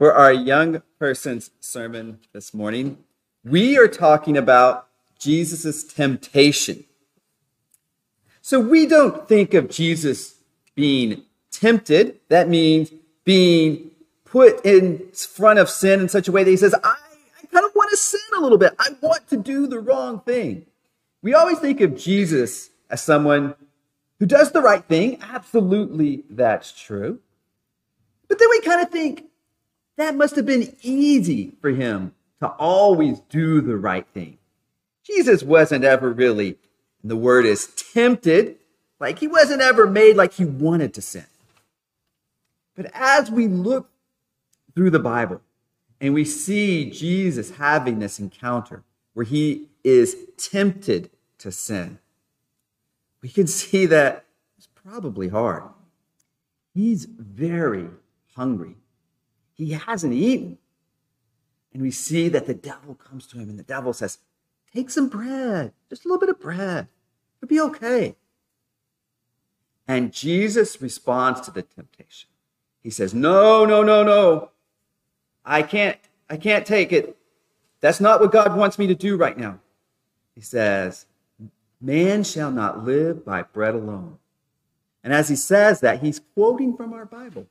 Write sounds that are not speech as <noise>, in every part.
For our young person's sermon this morning, we are talking about Jesus' temptation. So we don't think of Jesus being tempted. That means being put in front of sin in such a way that he says, I, I kind of want to sin a little bit. I want to do the wrong thing. We always think of Jesus as someone who does the right thing. Absolutely, that's true. But then we kind of think that must have been easy for him to always do the right thing. Jesus wasn't ever really, the word is tempted, like he wasn't ever made like he wanted to sin. But as we look through the Bible and we see Jesus having this encounter where he is tempted to sin, we can see that it's probably hard. He's very hungry. He hasn't eaten. And we see that the devil comes to him and the devil says, Take some bread, just a little bit of bread. It'll be okay. And Jesus responds to the temptation. He says, No, no, no, no. I can't, I can't take it. That's not what God wants me to do right now. He says, Man shall not live by bread alone. And as he says that, he's quoting from our Bible.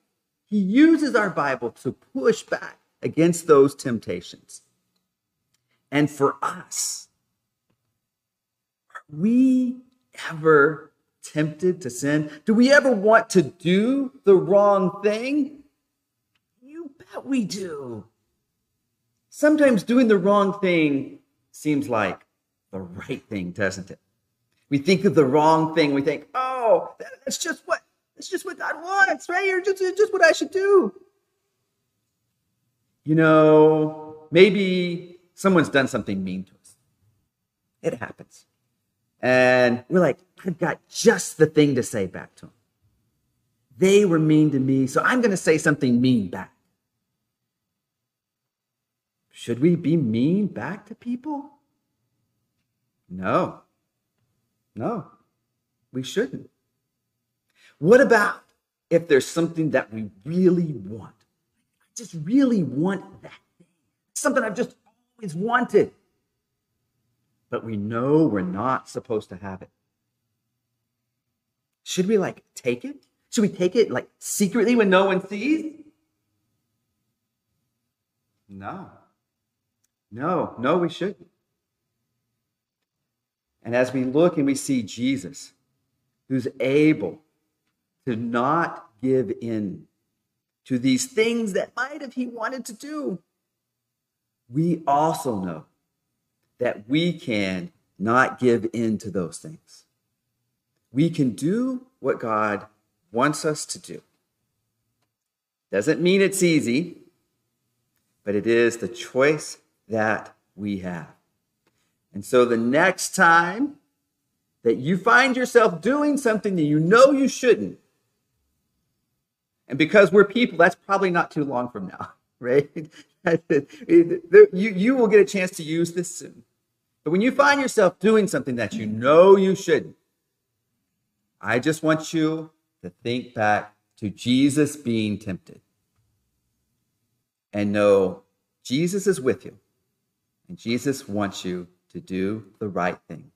He uses our Bible to push back against those temptations. And for us, are we ever tempted to sin? Do we ever want to do the wrong thing? You bet we do. Sometimes doing the wrong thing seems like the right thing, doesn't it? We think of the wrong thing. We think, oh, that's just what that's just what God wants, right? You're just, just what I should do. You know, maybe someone's done something mean to us. It happens. And we're like, I've got just the thing to say back to them. They were mean to me, so I'm going to say something mean back. Should we be mean back to people? No. No, we shouldn't. What about if there's something that we really want? I just really want that thing. Something I've just always wanted. But we know we're not supposed to have it. Should we like take it? Should we take it like secretly when no one sees? No. No, no, we shouldn't. And as we look and we see Jesus, who's able to not give in to these things that might have he wanted to do, we also know that we can not give in to those things. We can do what God wants us to do. Doesn't mean it's easy, but it is the choice that we have. And so the next time that you find yourself doing something that you know you shouldn't, and because we're people, that's probably not too long from now, <laughs> right? you, you will get a chance to use this soon. But when you find yourself doing something that you know you shouldn't, I just want you to think back to Jesus being tempted and know Jesus is with you and Jesus wants you to do the right thing.